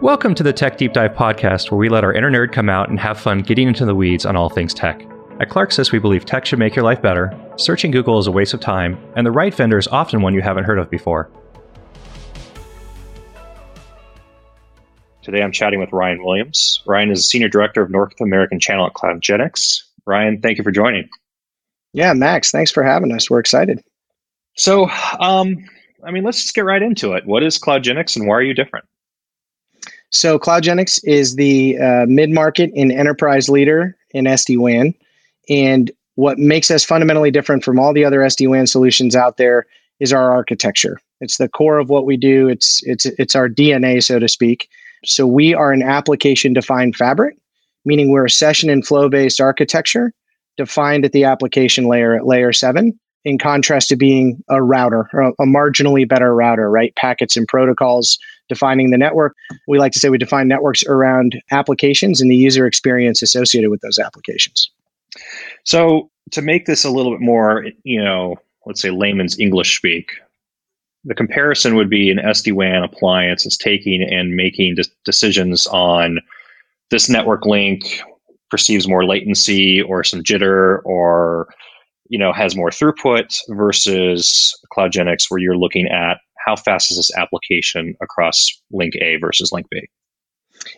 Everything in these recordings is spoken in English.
Welcome to the Tech Deep Dive podcast, where we let our inner nerd come out and have fun getting into the weeds on all things tech. At Clarksys, we believe tech should make your life better, searching Google is a waste of time, and the right vendor is often one you haven't heard of before. Today I'm chatting with Ryan Williams. Ryan is a Senior Director of North American Channel at CloudGenix. Ryan, thank you for joining. Yeah, Max, thanks for having us. We're excited. So, um, I mean, let's just get right into it. What is CloudGenix and why are you different? So, CloudGenix is the uh, mid market and enterprise leader in SD WAN. And what makes us fundamentally different from all the other SD WAN solutions out there is our architecture. It's the core of what we do. It's it's it's our DNA, so to speak. So we are an application defined fabric, meaning we're a session and flow based architecture defined at the application layer at layer seven, in contrast to being a router, a marginally better router, right? Packets and protocols defining the network. We like to say we define networks around applications and the user experience associated with those applications. So, to make this a little bit more, you know, let's say layman's English speak, the comparison would be an SD WAN appliance is taking and making de- decisions on this network link perceives more latency or some jitter or you know has more throughput versus CloudGenix where you're looking at how fast is this application across link A versus link B.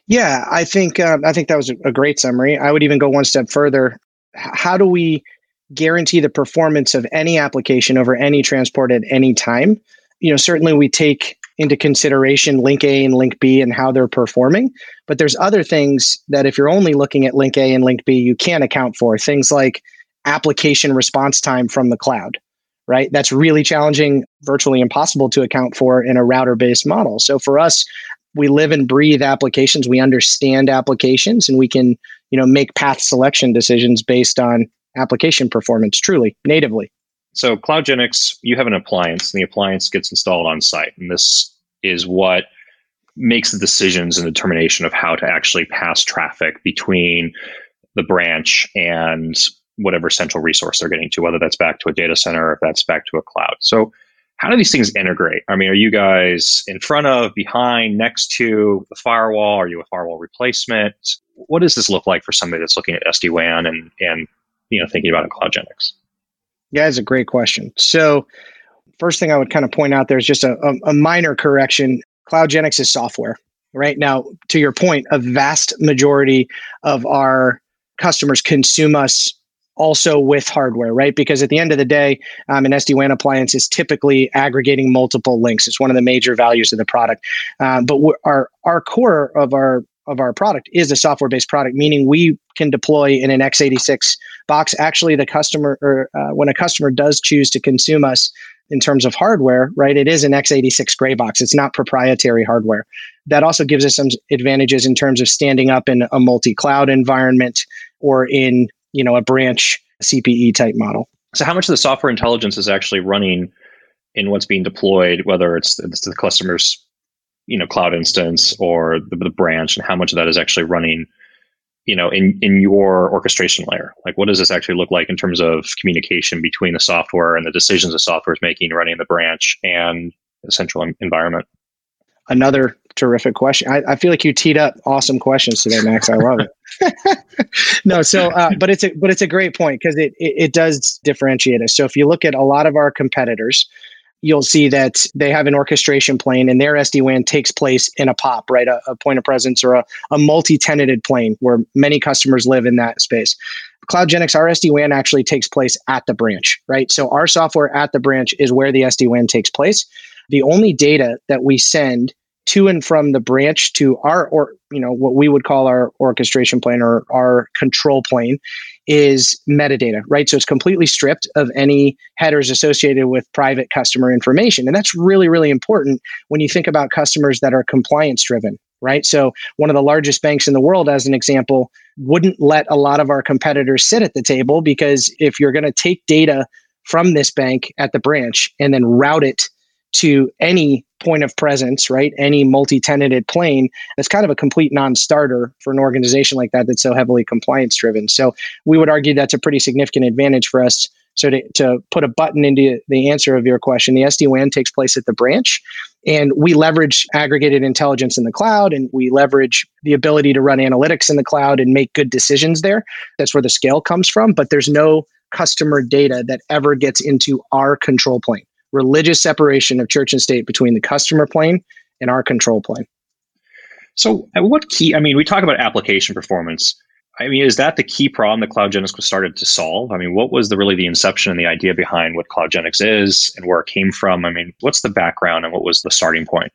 Yeah, I think um, I think that was a great summary. I would even go one step further. How do we guarantee the performance of any application over any transport at any time? You know, certainly we take into consideration link A and link B and how they're performing. But there's other things that if you're only looking at link A and link B, you can't account for. Things like application response time from the cloud, right? That's really challenging, virtually impossible to account for in a router based model. So for us, we live and breathe applications. We understand applications and we can, you know, make path selection decisions based on application performance truly natively. So CloudGenix, you have an appliance, and the appliance gets installed on site, and this is what makes the decisions and determination of how to actually pass traffic between the branch and whatever central resource they're getting to, whether that's back to a data center or if that's back to a cloud. So how do these things integrate? I mean, are you guys in front of, behind, next to the firewall? Are you a firewall replacement? What does this look like for somebody that's looking at SD-WAN and, and you know, thinking about CloudGenix? Yeah, it's a great question. So, first thing I would kind of point out there is just a, a, a minor correction. CloudGenix is software. Right now, to your point, a vast majority of our customers consume us also with hardware, right? Because at the end of the day, um, an SD WAN appliance is typically aggregating multiple links. It's one of the major values of the product. Um, but our our core of our of our product is a software based product, meaning we can deploy in an x86 box. Actually, the customer, or uh, when a customer does choose to consume us in terms of hardware, right, it is an x86 gray box. It's not proprietary hardware. That also gives us some advantages in terms of standing up in a multi cloud environment or in you know a branch CPE type model. So, how much of the software intelligence is actually running in what's being deployed, whether it's, it's the customer's you know cloud instance or the, the branch and how much of that is actually running you know in in your orchestration layer like what does this actually look like in terms of communication between the software and the decisions the software is making running the branch and the central environment another terrific question I, I, feel like you teed up awesome questions today max i love it no so uh, but it's a but it's a great point because it, it it does differentiate us so if you look at a lot of our competitors you'll see that they have an orchestration plane and their SD-WAN takes place in a POP, right? A, a point of presence or a, a multi-tenanted plane where many customers live in that space. CloudGenix, our SD-WAN actually takes place at the branch, right? So our software at the branch is where the SD-WAN takes place. The only data that we send to and from the branch to our or you know what we would call our orchestration plane or our control plane is metadata right? So it's completely stripped of any headers associated with private customer information. And that's really really important when you think about customers that are compliance driven right? So one of the largest banks in the world as an example wouldn't let a lot of our competitors sit at the table because if you're going to take data from this bank at the branch and then route it to any point of presence, right? Any multi-tenanted plane, that's kind of a complete non-starter for an organization like that that's so heavily compliance driven. So we would argue that's a pretty significant advantage for us So to, to put a button into the answer of your question, the SD WAN takes place at the branch, and we leverage aggregated intelligence in the cloud, and we leverage the ability to run analytics in the cloud and make good decisions there. That's where the scale comes from. But there's no customer data that ever gets into our control plane. Religious separation of church and state between the customer plane and our control plane. So, what key? I mean, we talk about application performance. I mean, is that the key problem that CloudGenix was started to solve? I mean, what was the really the inception and the idea behind what CloudGenix is and where it came from? I mean, what's the background and what was the starting point?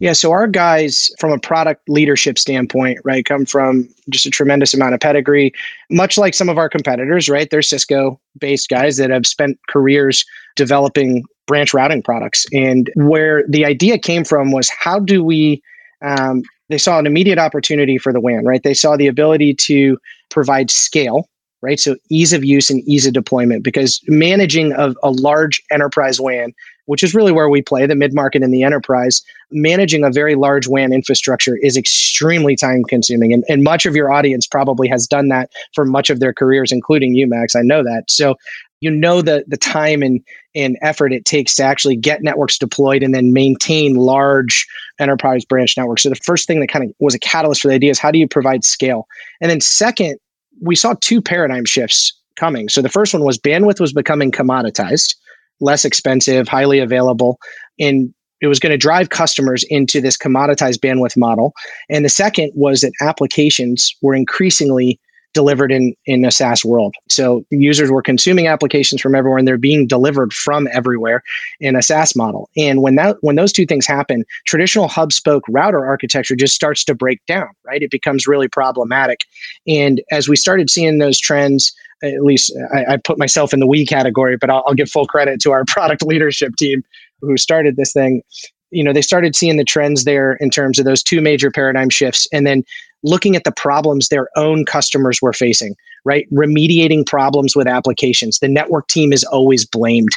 Yeah, so our guys, from a product leadership standpoint, right, come from just a tremendous amount of pedigree, much like some of our competitors, right? They're Cisco based guys that have spent careers developing branch routing products. And where the idea came from was how do we, um, they saw an immediate opportunity for the WAN, right? They saw the ability to provide scale, right? So ease of use and ease of deployment because managing a, a large enterprise WAN which is really where we play the mid market and the enterprise. Managing a very large WAN infrastructure is extremely time consuming. And, and much of your audience probably has done that for much of their careers, including you, Max. I know that. So you know the, the time and, and effort it takes to actually get networks deployed and then maintain large enterprise branch networks. So the first thing that kind of was a catalyst for the idea is how do you provide scale? And then second, we saw two paradigm shifts coming. So the first one was bandwidth was becoming commoditized less expensive, highly available, and it was going to drive customers into this commoditized bandwidth model. And the second was that applications were increasingly delivered in in a SaaS world. So users were consuming applications from everywhere and they're being delivered from everywhere in a SaaS model. And when that when those two things happen, traditional hub spoke router architecture just starts to break down, right? It becomes really problematic. And as we started seeing those trends, at least I, I put myself in the we category, but I'll, I'll give full credit to our product leadership team who started this thing you know they started seeing the trends there in terms of those two major paradigm shifts and then looking at the problems their own customers were facing, right? Remediating problems with applications. The network team is always blamed,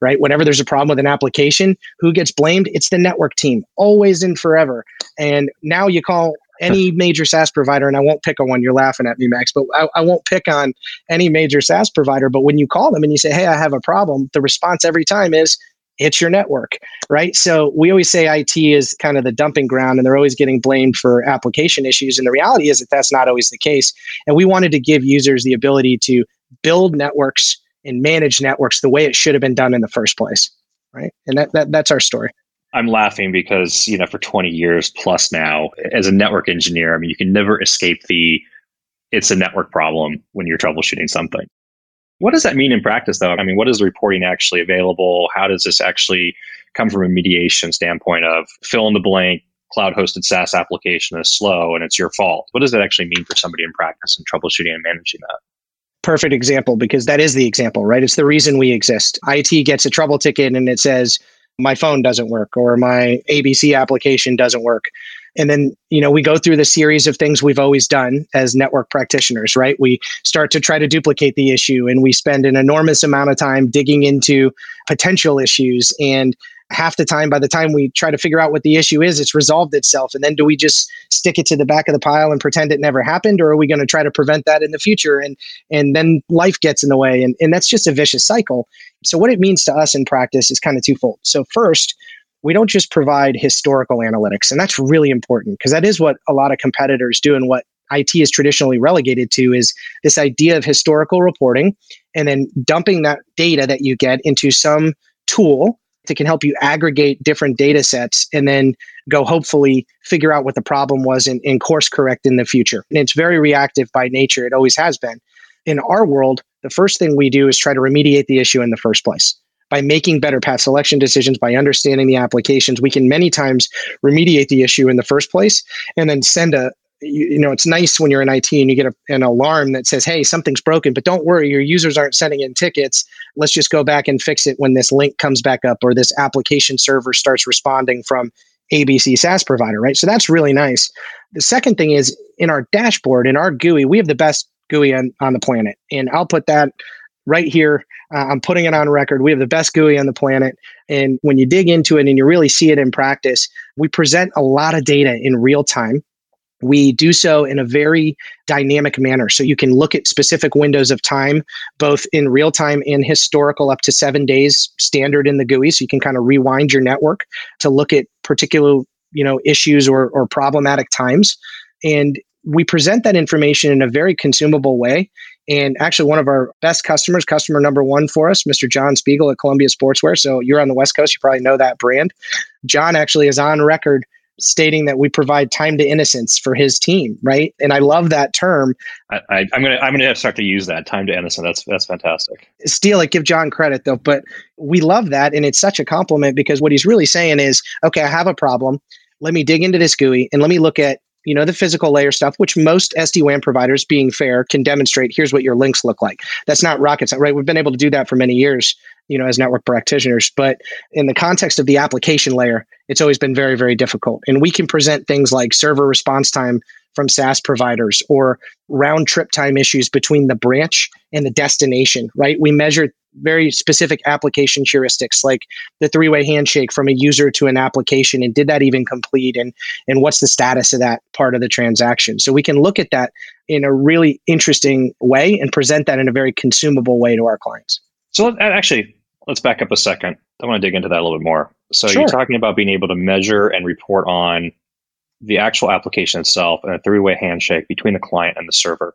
right? Whenever there's a problem with an application, who gets blamed? It's the network team, always and forever. And now you call any major SaaS provider, and I won't pick on one, you're laughing at me, Max, but I, I, won't pick on any major SaaS provider. But when you call them and you say, hey, I have a problem, the response every time is, it's your network, right? So we always say IT is kind of the dumping ground and they're always getting blamed for application issues. And the reality is that that's not always the case. And we wanted to give users the ability to build networks and manage networks the way it should have been done in the first place, right? And that, that that's our story. I'm laughing because, you know, for 20 years plus now, as a network engineer, I mean, you can never escape the it's a network problem when you're troubleshooting something. What does that mean in practice, though? I mean, what is the reporting actually available? How does this actually come from a mediation standpoint of fill in the blank, cloud hosted SaaS application is slow and it's your fault? What does that actually mean for somebody in practice and troubleshooting and managing that? Perfect example because that is the example, right? It's the reason we exist. IT gets a trouble ticket and it says, my phone doesn't work or my ABC application doesn't work. And then, you know, we go through the series of things we've always done as network practitioners, right? We start to try to duplicate the issue and we spend an enormous amount of time digging into potential issues. And half the time, by the time we try to figure out what the issue is, it's resolved itself. And then do we just stick it to the back of the pile and pretend it never happened? Or are we going to try to prevent that in the future? And, and then life gets in the way. And, and that's just a vicious cycle. So, what it means to us in practice is kind of twofold. So, first, we don't just provide historical analytics. And that's really important because that is what a lot of competitors do and what IT is traditionally relegated to is this idea of historical reporting and then dumping that data that you get into some tool that can help you aggregate different data sets and then go hopefully figure out what the problem was and, and course correct in the future. And it's very reactive by nature. It always has been. In our world, the first thing we do is try to remediate the issue in the first place by making better path selection decisions, by understanding the applications, we can many times remediate the issue in the first place and then send a, you, you, know, it's nice when you're in IT and you get a, an alarm that says, hey, something's broken, but don't worry, your users aren't sending in tickets. Let's just go back and fix it when this link comes back up or this application server starts responding from ABC SaaS provider, right? So that's really nice. The second thing is in our dashboard, in our GUI, we have the best GUI on, on the planet. And I'll put that right here. Uh, I'm putting it on record. We have the best GUI on the planet. And when you dig into it and you really see it in practice, we present a lot of data in real time we do so in a very dynamic manner. So you can look at specific windows of time, both in real time and historical, up to seven days standard in the GUI. So you can kind of rewind your network to look at particular you know issues or, or problematic times. And we present that information in a very consumable way. And actually, one of our best customers, customer number one for us, Mr. John Spiegel at Columbia Sportswear. So you're on the West Coast, you probably know that brand. John actually is on record stating that we provide time to innocence for his team, right? And I love that term. I, am gonna I'm gonna start to use that time to innocence. That's that's fantastic. Steal it, give John credit though, but we love that, and it's such a compliment because what he's really saying is, okay, I have a problem. Let me dig into this GUI and let me look at you know the physical layer stuff which most sd-wan providers being fair can demonstrate here's what your links look like. That's not rocket science right? We've been able to do that for many years you know as network practitioners but in the context of the application layer it's always been very very difficult. And we can present things like server response time from SaaS providers or round trip time issues between the branch and the destination, right? We measure very specific application heuristics like the three-way handshake from a user to an application and did that even complete and and what's the status of that part of the transaction so we can look at that in a really interesting way and present that in a very consumable way to our clients so actually let's back up a second i want to dig into that a little bit more so sure. you're talking about being able to measure and report on the actual application itself and a three-way handshake between the client and the server.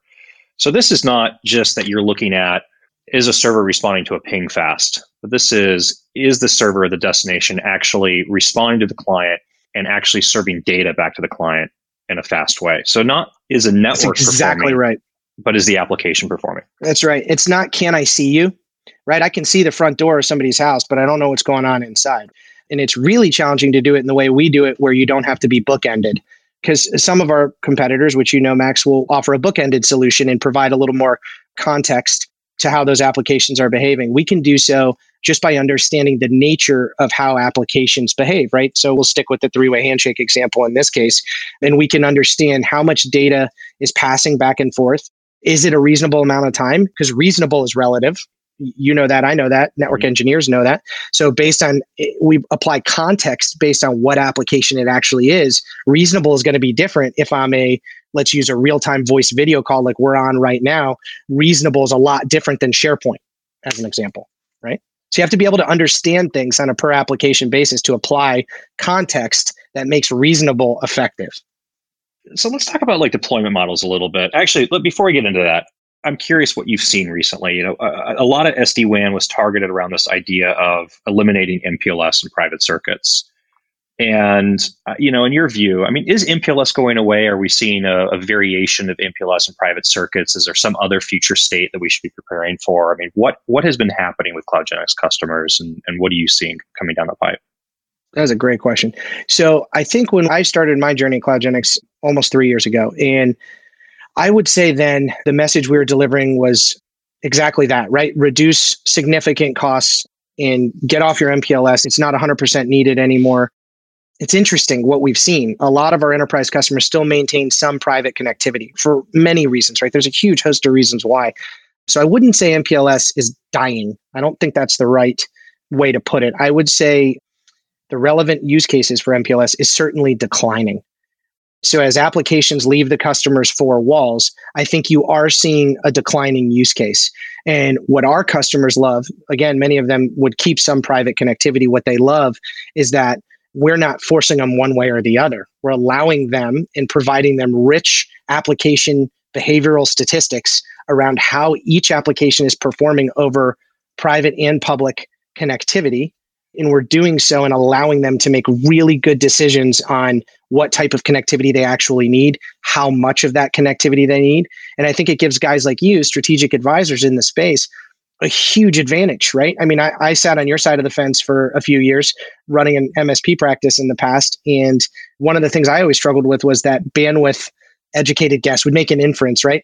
So this is not just that you're looking at is a server responding to a ping fast, but this is is the server the destination actually responding to the client and actually serving data back to the client in a fast way. So not is a network That's exactly right, but is the application performing? That's right. It's not can I see you, right? I can see the front door of somebody's house, but I don't know what's going on inside. And it's really challenging to do it in the way we do it, where you don't have to be bookended. Because some of our competitors, which you know, Max, will offer a bookended solution and provide a little more context to how those applications are behaving. We can do so just by understanding the nature of how applications behave, right? So we'll stick with the three way handshake example in this case, and we can understand how much data is passing back and forth. Is it a reasonable amount of time? Because reasonable is relative, you know that i know that network mm-hmm. engineers know that so based on we apply context based on what application it actually is reasonable is going to be different if i'm a let's use a real-time voice video call like we're on right now reasonable is a lot different than sharepoint as an example right so you have to be able to understand things on a per application basis to apply context that makes reasonable effective so let's talk about like deployment models a little bit. Actually, before we get into that, I'm curious what you've seen recently. You know, a, a lot of SD WAN was targeted around this idea of eliminating MPLS and private circuits. And uh, you know, in your view, I mean, is MPLS going away? Are we seeing a, a, variation of MPLS and private circuits? Is there some other future state that we should be preparing for? I mean, what what has been happening with CloudGenix customers, and, and what are you seeing coming down the pipe? That's a great question. So I think when I started my journey at CloudGenix almost three years ago, and I would say then the message we were delivering was exactly that, right? Reduce significant costs and get off your MPLS. It's not 100% needed anymore. It's interesting what we've seen. A lot of our enterprise customers still maintain some private connectivity for many reasons, right? There's a huge host of reasons why. So I wouldn't say MPLS is dying. I don't think that's the right way to put it. I would say the relevant use cases for MPLS is certainly declining. So as applications leave the customer's four walls, I think you are seeing a declining use case. And what our customers love, again, many of them would keep some private connectivity. What they love is that we're not forcing them one way or the other. We're allowing them and providing them rich application behavioral statistics around how each application is performing over private and public connectivity and we're doing so and allowing them to make really good decisions on what type of connectivity they actually need, how much of that connectivity they need. And I think it gives guys like you, strategic advisors in the space, a huge advantage, right? I mean, I, I sat on your side of the fence for a few years running an MSP practice in the past. And one of the things I always struggled with was that bandwidth educated guess would make an inference, right?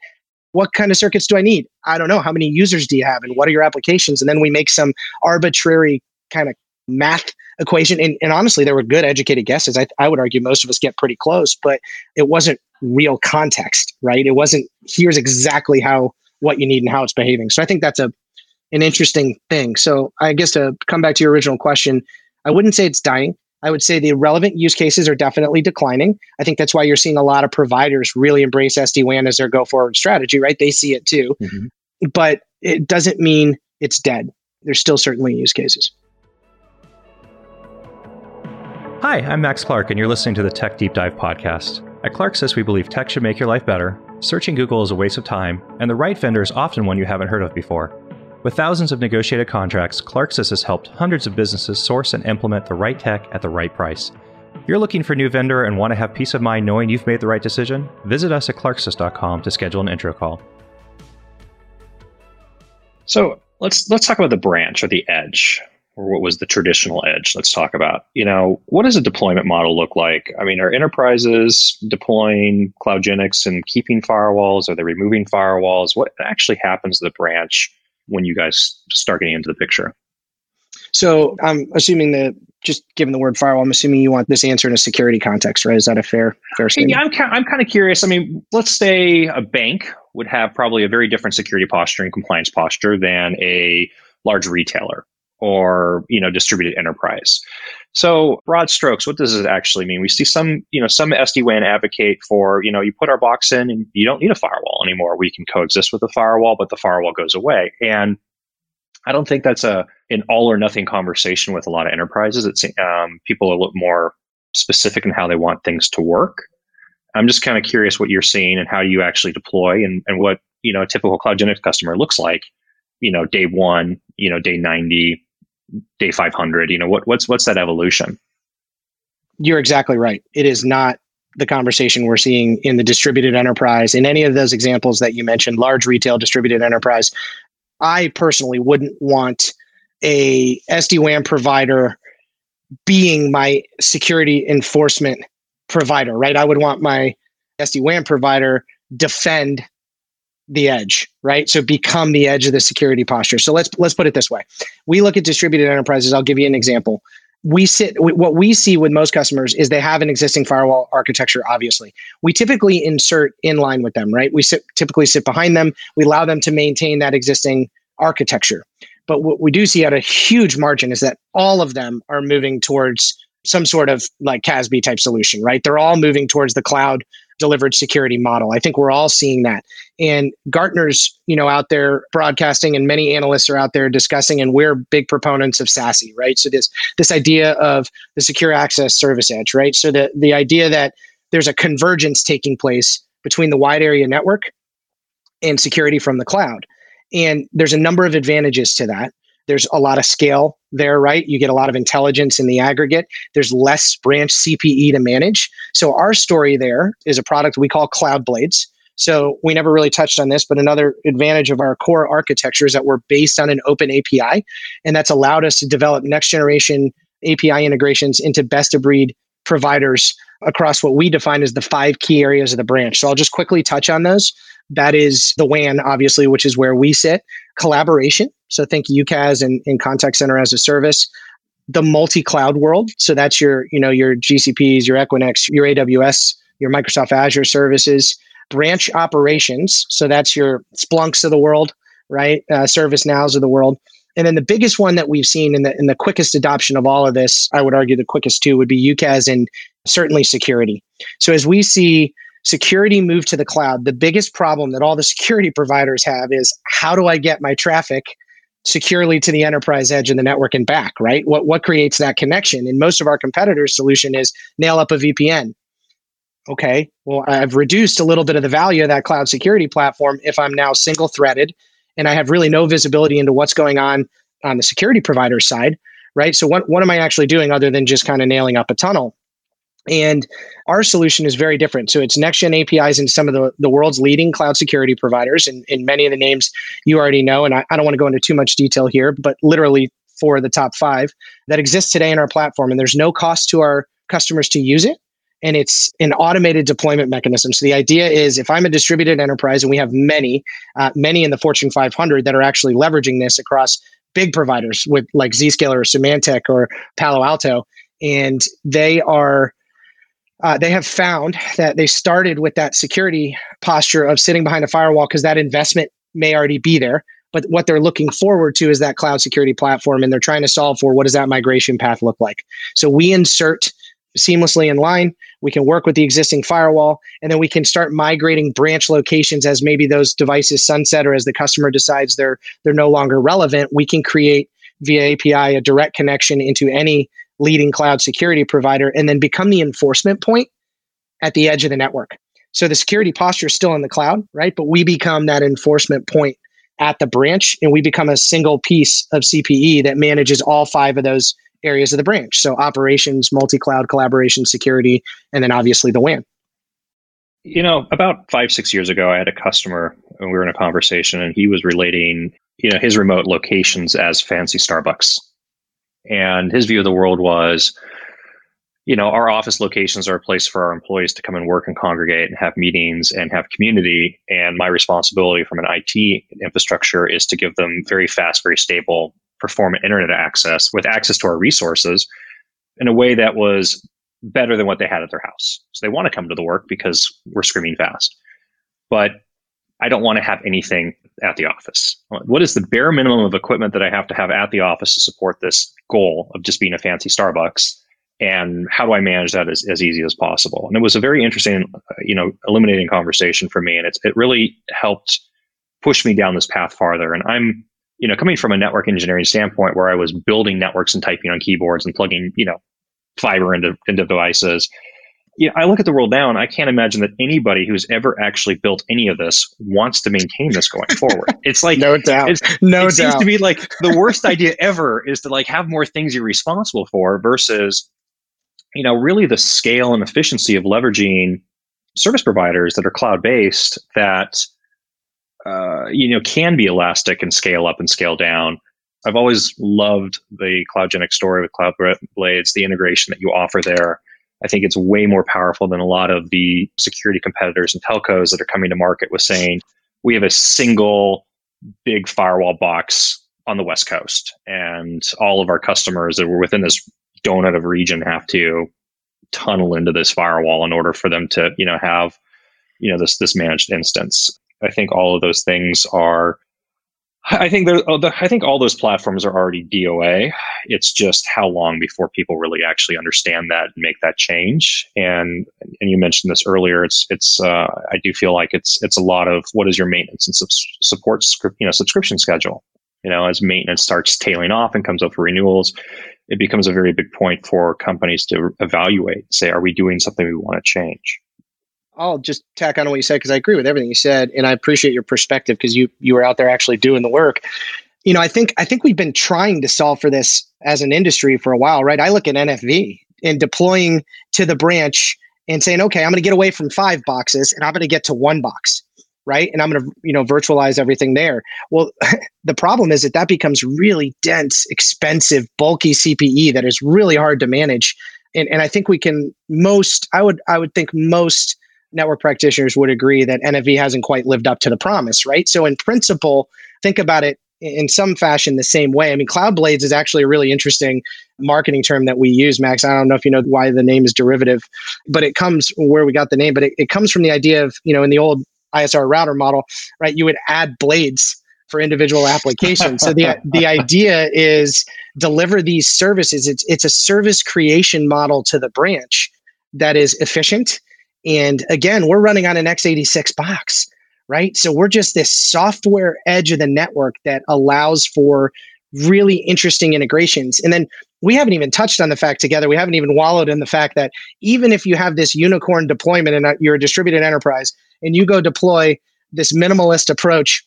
What kind of circuits do I need? I don't know. How many users do you have? And what are your applications? And then we make some arbitrary kind of math equation. And, and honestly, there were good educated guesses. I, I would argue most of us get pretty close, but it wasn't real context, right? It wasn't here's exactly how what you need and how it's behaving. So I think that's a an interesting thing. So I guess to come back to your original question, I wouldn't say it's dying. I would say the relevant use cases are definitely declining. I think that's why you're seeing a lot of providers really embrace SD WAN as their go forward strategy, right? They see it too. Mm-hmm. But it doesn't mean it's dead. There's still certainly use cases. Hi, I'm Max Clark, and you're listening to the Tech Deep Dive podcast. At ClarkSys, we believe tech should make your life better, searching Google is a waste of time, and the right vendor is often one you haven't heard of before. With thousands of negotiated contracts, ClarkSys has helped hundreds of businesses source and implement the right tech at the right price. If you're looking for a new vendor and want to have peace of mind knowing you've made the right decision, visit us at clarksys.com to schedule an intro call. So let's let's talk about the branch or the edge or what was the traditional edge let's talk about you know what does a deployment model look like i mean are enterprises deploying CloudGenix and keeping firewalls are they removing firewalls what actually happens to the branch when you guys start getting into the picture? So i'm assuming that just given the word firewall i'm assuming you want this answer in a security context right? Is that a fair fair statement? yeah i'm, I'm kind of curious. I mean let's say a bank would have probably a very different security posture and compliance posture than a large retailer or you know distributed enterprise. So broad strokes, what does it actually mean? We see some you know some SD-WAN advocate for you know you put our box in and you don't need a firewall anymore. We can coexist with the firewall, but the firewall goes away. And I don't think that's a an all or nothing conversation with a lot of enterprises. It's um, people are a little more specific in how they want things to work. I'm just kind of curious what you're seeing and how you actually deploy and, and what you know a typical CloudGenix customer looks like. You know, day one, you know, day 90, day 500 you know what, what's what's that evolution? You're exactly right. It is not the conversation we're seeing in the distributed enterprise. In any of those examples that you mentioned large retail distributed enterprise i personally wouldn't want a sd-wan provider being my security enforcement provider right? I would want my sd-wan provider defend the edge, right? So become the edge of the security posture. So let's let's put it this way. We look at distributed enterprises. I'll give you an example. We sit what we see with most customers is they have an existing firewall architecture obviously. We typically insert in line with them, right? We sit, typically sit behind them. We allow them to maintain that existing architecture. But what we do see at a huge margin is that all of them are moving towards some sort of like CASB type solution, right? They're all moving towards the cloud delivered security model. I think we're all seeing that. And Gartner's, you know, out there broadcasting and many analysts are out there discussing and we're big proponents of SASE, right? So this this idea of the secure access service edge, right? So the the idea that there's a convergence taking place between the wide area network and security from the cloud. And there's a number of advantages to that. There's a lot of scale there, right? You get a lot of intelligence in the aggregate. There's less branch CPE to manage. So our story there is a product we call Cloud Blades. So we never really touched on this, but another advantage of our core architecture is that we're based on an open API, and that's allowed us to develop next generation API integrations into best of breed providers across what we define as the five key areas of the branch. So I'll just quickly touch on those. That is the WAN, obviously, which is where we sit. Collaboration. So think UCaaS and, and contact center as a service. The multi-cloud world. So that's your, you know, your GCPs, your Equinix, your AWS, your Microsoft Azure services. Branch operations. So that's your Splunks of the world, right? Uh, ServiceNows of the world. And then the biggest one that we've seen in the in the quickest adoption of all of this, I would argue the quickest too, would be UCaaS and certainly security. So as we see security move to the cloud, the biggest problem that all the security providers have is how do I get my traffic securely to the enterprise edge and the network and back, right? What what creates that connection? And most of our competitors' solution is nail up a VPN. Okay, well, I've reduced a little bit of the value of that cloud security platform if I'm now single threaded and I have really no visibility into what's going on on the security provider side, right? So what what am I actually doing other than just kind of nailing up a tunnel? And our solution is very different. So it's next gen APIs and some of the, the world's leading cloud security providers, and, and many of the names you already know. And I, I don't want to go into too much detail here, but literally for the top five that exist today in our platform. And there's no cost to our customers to use it. And it's an automated deployment mechanism. So the idea is if I'm a distributed enterprise and we have many, uh, many in the Fortune 500 that are actually leveraging this across big providers with like Zscaler or Symantec or Palo Alto, and they are uh, they have found that they started with that security posture of sitting behind a firewall because that investment may already be there. but what they're looking forward to is that cloud security platform and they're trying to solve for what does that migration path look like. So we insert seamlessly in line. We can work with the existing firewall and then we can start migrating branch locations as maybe those devices sunset or as the customer decides they're they're no longer relevant. We can create via api a direct connection into any leading cloud security provider and then become the enforcement point at the edge of the network so the security posture is still in the cloud right but we become that enforcement point at the branch and we become a single piece of CPE that manages all five of those areas of the branch. So operations, multi-cloud collaboration, security, and then obviously the WAN. You know, about five, six years ago, I had a customer and we were in a conversation and he was relating, you know, his remote locations as fancy Starbucks. And his view of the world was, you know, our office locations are a place for our employees to come and work and congregate and have meetings and have community. And my responsibility from an IT infrastructure is to give them very fast, very stable, performant internet access with access to our resources in a way that was better than what they had at their house. So they want to come to the work because we're screaming fast. But I don't want to have anything at the office. What is the bare minimum of equipment that I have to have at the office to support this goal of just being a fancy Starbucks? and how do I manage that as, as easy as possible? And it was a very interesting, you know, illuminating conversation for me, and it's it really helped push me down this path farther. And I'm, you know, coming from a network engineering standpoint, where I was building networks and typing on keyboards and plugging, you know, fiber into into devices. You know, I look at the world now and I can't imagine that anybody who's ever actually built any of this wants to maintain this going forward. It's like no doubt, it's, no it doubt. seems to be like the worst idea ever is to like have more things you're responsible for versus you know, really the scale and efficiency of leveraging service providers that are cloud based that uh, you know can be elastic and scale up and scale down. I've always loved the CloudGenix story with Cloud Blades, the integration that you offer there. I think it's way more powerful than a lot of the security competitors and telcos that are coming to market with saying we have a single big firewall box on the West Coast, and all of our customers that were within this donut of region have to tunnel into this firewall in order for them to you know have you know this this managed instance. I think all of those things are i think there i think all those platforms are already doa it's just how long before people really actually understand that and make that change. And and you mentioned this earlier. It's it's uh, i do feel like it's it's a lot of what is your maintenance and support you know subscription schedule? You know as maintenance starts tailing off and comes up for renewals it becomes a very big point for companies to evaluate, say, are we doing something we want to change? I'll just tack on what you said because I agree with everything you said, and I appreciate your perspective because you you were out there actually doing the work. You know, I think I think we've been trying to solve for this as an industry for a while, right? I look at NFV and deploying to the branch and saying, okay, I'm going to get away from five boxes and I'm going to get to one box right? And I'm going to, you know, virtualize everything there. Well, the problem is that that becomes really dense, expensive, bulky CPE that is really hard to manage. And, and I think we can most, I would, I would think most network practitioners would agree that NFV hasn't quite lived up to the promise, right? So in principle, think about it in some fashion the same way. I mean, Cloud Blades is actually a really interesting marketing term that we use, Max. I don't know if you know why the name is derivative, but it comes where we got the name, but it, it comes from the idea of, you know, in the old ISR router model, right? You would add blades for individual applications. so the the idea is deliver these services. It's it's a service creation model to the branch that is efficient. And again, we're running on an x86 box, right? So we're just this software edge of the network that allows for really interesting integrations. And then we haven't even touched on the fact together, we haven't even wallowed in the fact that even if you have this unicorn deployment and uh, you're a distributed enterprise, and you go deploy this minimalist approach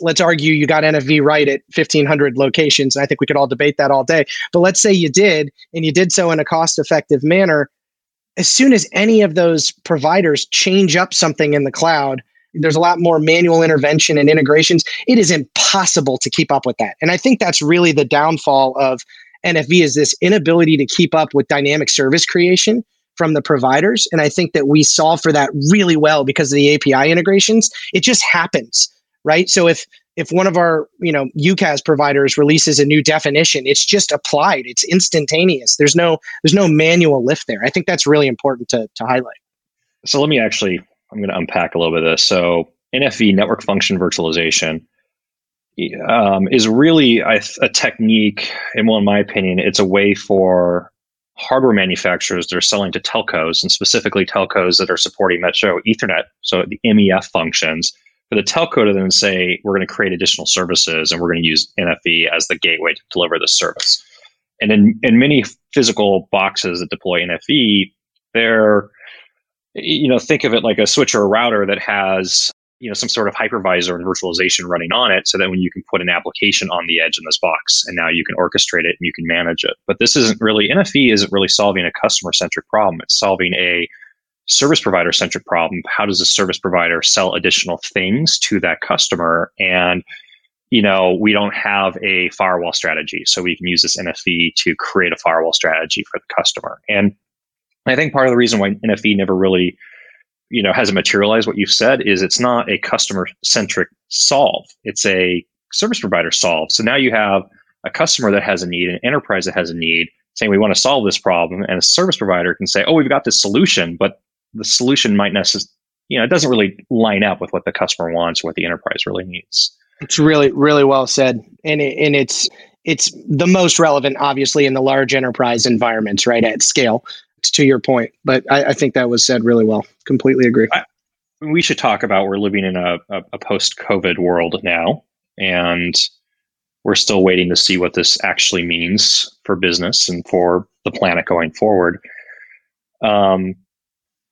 let's argue you got NFV right at 1500 locations. And I think we could all debate that all day. But let's say you did, and you did so in a cost effective manner. As soon as any of those providers change up something in the cloud, there's a lot more manual intervention and integrations. It is impossible to keep up with that. And I think that's really the downfall of NFV is this inability to keep up with dynamic service creation from the providers. And I think that we solve for that really well because of the API integrations. It just happens, right? So if if one of our you know UCaaS providers releases a new definition, it's just applied. It's instantaneous. There's no there's no manual lift there. I think that's really important to to highlight. So let me actually I'm going to unpack a little bit of this. So NFV network function virtualization um, is really a, a technique, and well, in my opinion, it's a way for hardware manufacturers that are selling to telcos and specifically telcos that are supporting Metro Ethernet, so the MEF functions, for the telco to then say, we're going to create additional services and we're going to use NFV as the gateway to deliver the service. And in, in many physical boxes that deploy NFV, they're, you know, think of it like a switch or a router that has you know some sort of hypervisor and virtualization running on it so that when you can put an application on the edge in this box and now you can orchestrate it and you can manage it but this isn't really NFV isn't really solving a customer centric problem it's solving a service provider centric problem how does a service provider sell additional things to that customer? And you know we don't have a firewall strategy so we can use this NFV to create a firewall strategy for the customer. And i think part of the reason why NFV never really you know hasn't materialized what you've said is it's not a customer centric solve. It's a service provider solve. So now you have a customer that has a need an enterprise that has a need saying we want to solve this problem and a service provider can say oh we've got this solution but the solution might necessarily you know it doesn't really line up with what the customer wants what the enterprise really needs it's really really well said and it, and it's it's the most relevant obviously in the large enterprise environments right at scale to your point, but I, I think that was said really well. Completely agree. I, we should talk about we're living in a, a, a post COVID world now, and we're still waiting to see what this actually means for business and for the planet going forward. Um,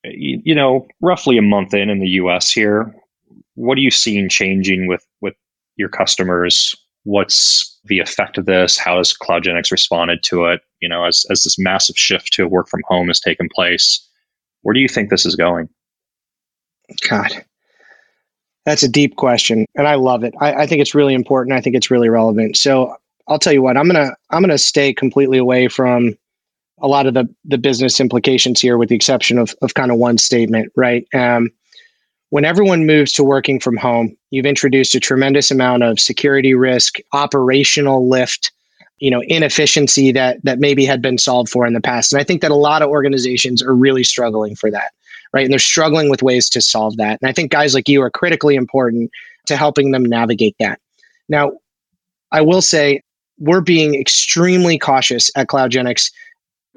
you, know, roughly a month in in the U.S. here, what are you seeing changing with with your customers? What's the effect of this? How has CloudGenix responded to it? You know, as, as this massive shift to work from home has taken place, where do you think this is going? God, that's a deep question, and I love it. I, I think it's really important. I think it's really relevant. So I'll tell you what, I'm gonna I'm gonna stay completely away from a lot of the the business implications here, with the exception of of kind of one statement, right? Um, when everyone moves to working from home, you've introduced a tremendous amount of security risk, operational lift, you know, inefficiency that that maybe had been solved for in the past. And I think that a lot of organizations are really struggling for that, right? And they're struggling with ways to solve that. And I think guys like you are critically important to helping them navigate that. Now, I will say we're being extremely cautious at CloudGenix.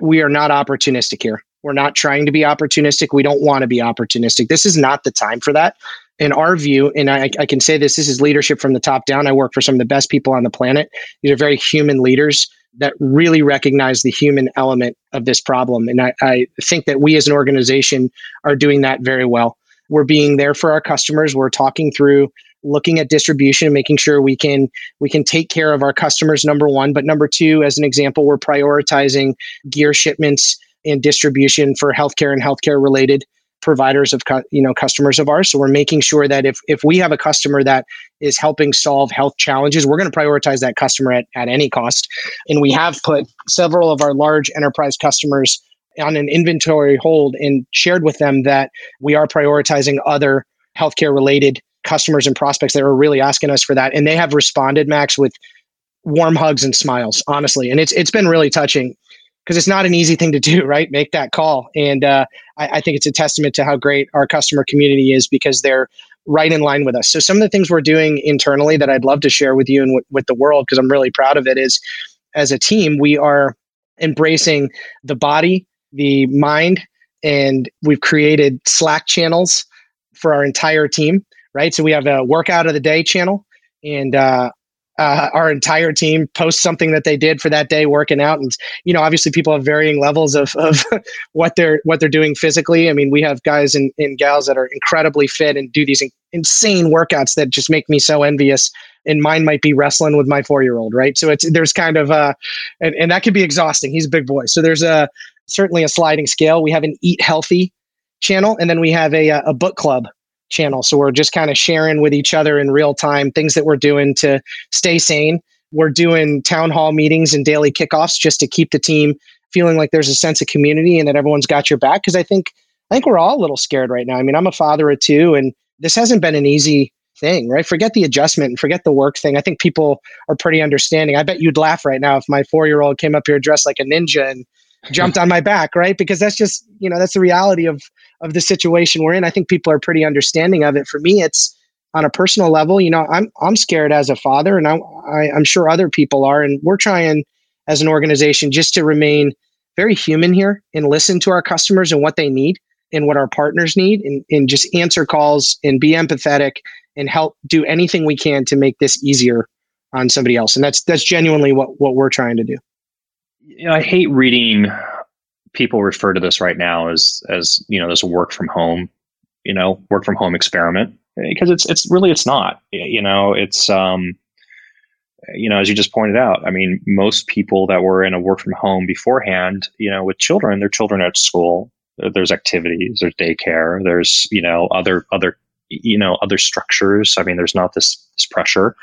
We are not opportunistic here. We're not trying to be opportunistic. We don't want to be opportunistic. This is not the time for that. In our view, and I, I, can say this, this is leadership from the top down. I work for some of the best people on the planet. These are very human leaders that really recognize the human element of this problem. And I, I think that we as an organization are doing that very well. We're being there for our customers. We're talking through looking at distribution making sure we can we can take care of our customers number one. But number two as an example we're prioritizing gear shipments and distribution for healthcare and healthcare related providers of you know customers of ours. So we're making sure that if if we have a customer that is helping solve health challenges we're going to prioritize that customer at, at any cost. And we have put several of our large enterprise customers on an inventory hold and shared with them that we are prioritizing other healthcare related customers and prospects that are really asking us for that and they have responded max with warm hugs and smiles honestly and it's it's been really touching because it's not an easy thing to do, right? Make that call. And uh, I, I, think it's a testament to how great our customer community is because they're right in line with us. So, some of the things we're doing internally that I'd love to share with you and w- with the world, because I'm really proud of it, is as a team, we are embracing the body, the mind, and we've created Slack channels for our entire team, right? So, we have a workout of the day channel. And uh, uh, our entire team posts something that they did for that day working out and you know obviously people have varying levels of, of what they're what they're doing physically i mean we have guys and, and gals that are incredibly fit and do these in, insane workouts that just make me so envious and mine might be wrestling with my four year old right so it's there's kind of uh and, and that can be exhausting he's a big boy so there's a certainly a sliding scale we have an eat healthy channel and then we have a, uh, a book club channel. So we're just kind of sharing with each other in real time things that we're doing to stay sane. We're doing town hall meetings and daily kickoffs just to keep the team feeling like there's a sense of community and that everyone's got your back. Because I think I think we're all a little scared right now. I mean, I'm a father of two, and this hasn't been an easy thing, right? Forget the adjustment and forget the work thing. I think people are pretty understanding. I bet you'd laugh right now if my four year old came up here dressed like a ninja and jumped on my back, right? Because that's just, you know, that's the reality of of the situation we're in. I think people are pretty understanding of it. For me, it's on a personal level, you know, I'm I'm scared as a father, and I, I I'm sure other people are, and we're trying as an organization just to remain very human here and listen to our customers and what they need and what our partners need and, and just answer calls and be empathetic and help do anything we can to make this easier on somebody else. And that's that's genuinely what what we're trying to do. You know, I hate reading people refer to this right now as as you know this work from home, you know, work from home experiment because it's it's really it's not. You know, it's um you know, as you just pointed out, I mean, most people that were in a work from home beforehand, you know, with children, their children at school, there's activities, there's daycare, there's, you know, other, other, you know, other structures. I mean, there's not this, this pressure.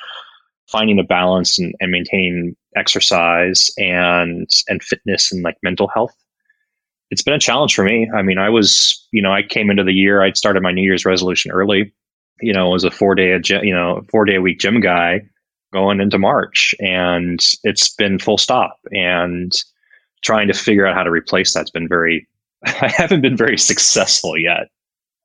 Finding a balance and, and maintaining exercise and, and fitness and like mental health. It's been a challenge for me. I mean, I was, you know, I came into the year, I'd started my New Year's resolution early. You know, was a four day, you know, four day a week gym guy going into March, and it's been full stop. And trying to figure out how to replace that's been very. I haven't been very successful yet.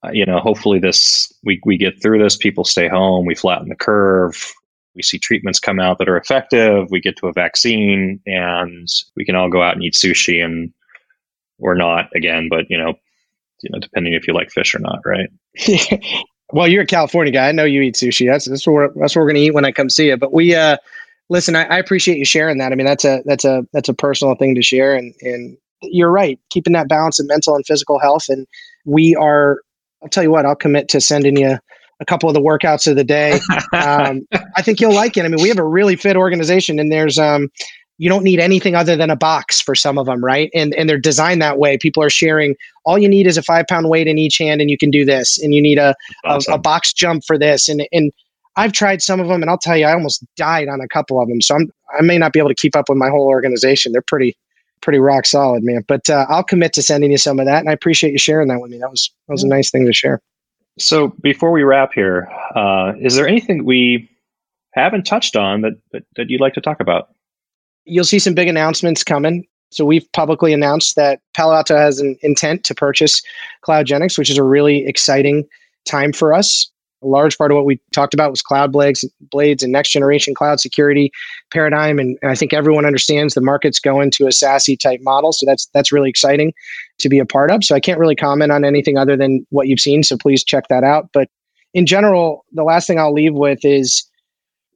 Uh, you know, hopefully this we we get through this. People stay home. We flatten the curve. We see treatments come out that are effective. We get to a vaccine, and we can all go out and eat sushi and or not again. But you know, you know, depending if you like fish or not, right? Well, you're a California guy. I know you eat sushi. That's that's what we're, that's what we're going to eat when I come see you. But we uh, listen. I, I, appreciate you sharing that. I mean, that's a that's a that's a personal thing to share. And and you're right, keeping that balance in mental and physical health. And we are. I'll tell you what. I'll commit to sending you a couple of the workouts of the day. Um, I think you'll like it. I mean, we have a really fit organization, and there's um, you don't need anything other than a box for some of them, right? And and they're designed that way. People are sharing. All you need is a five pound weight in each hand, and you can do this. And you need a awesome. a, a, box jump for this. And and I've tried some of them, and I'll tell you, I almost died on a couple of them. So I'm I may not be able to keep up with my whole organization. They're pretty pretty rock solid, man. But uh, I'll commit to sending you some of that, and I appreciate you sharing that with me. That was that was a nice thing to share. So before we wrap here, uh, is there anything we haven't touched on that, that that you'd like to talk about? you'll see some big announcements coming. So we've publicly announced that Palo Alto has an intent to purchase CloudGenix, which is a really exciting time for us. A large part of what we talked about was cloud blades, blades and next generation cloud security paradigm. And, and I think everyone understands the market's going to a SASE type model. So that's that's really exciting to be a part of. So I can't really comment on anything other than what you've seen. So please check that out. But in general, the last thing I'll leave with is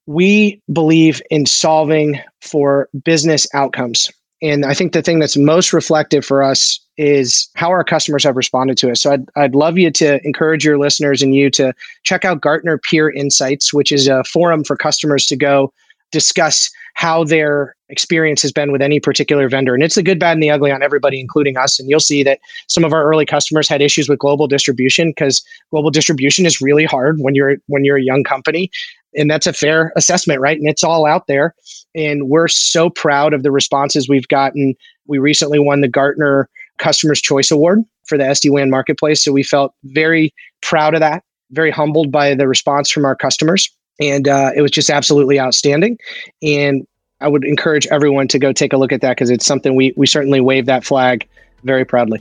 we believe in solving for business outcomes. And I think the thing that's most reflective for us is how our customers have responded to us. So I'd, I'd love you to encourage your listeners and you to check out Gartner Peer Insights, which is a forum for customers to go discuss how their experience has been with any particular vendor. And it's the good, bad, and the ugly on everybody, including us. And you'll see that some of our early customers had issues with global distribution because global distribution is really hard when you're when you're a young company. And that's a fair assessment, right? And it's all out there. And we're so proud of the responses we've gotten. We recently won the Gartner Customers Choice Award for the SD-WAN marketplace. So we felt very proud of that, very humbled by the response from our customers and uh, it was just absolutely outstanding. And I would encourage everyone to go take a look at that because it's something we we certainly wave that flag very proudly.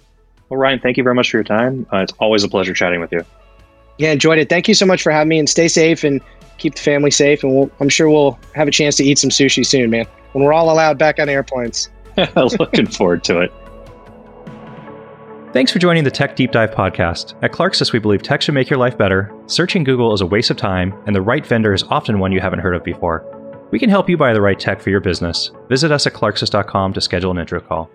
Well, Ryan, thank you very much for your time. Uh, it's always a pleasure chatting with you. Yeah, enjoyed it. Thank you so much for having me, and stay safe and keep the family safe. And we'll, I'm sure we'll have a chance to eat some sushi soon, man. When we're all allowed back on airplanes. Looking forward to it. Thanks for joining the Tech Deep Dive podcast. At Clarksys, we believe tech should make your life better. Searching Google is a waste of time, and the right vendor is often one you haven't heard of before. We can help you buy the right tech for your business. Visit us at clarksys.com to schedule an intro call.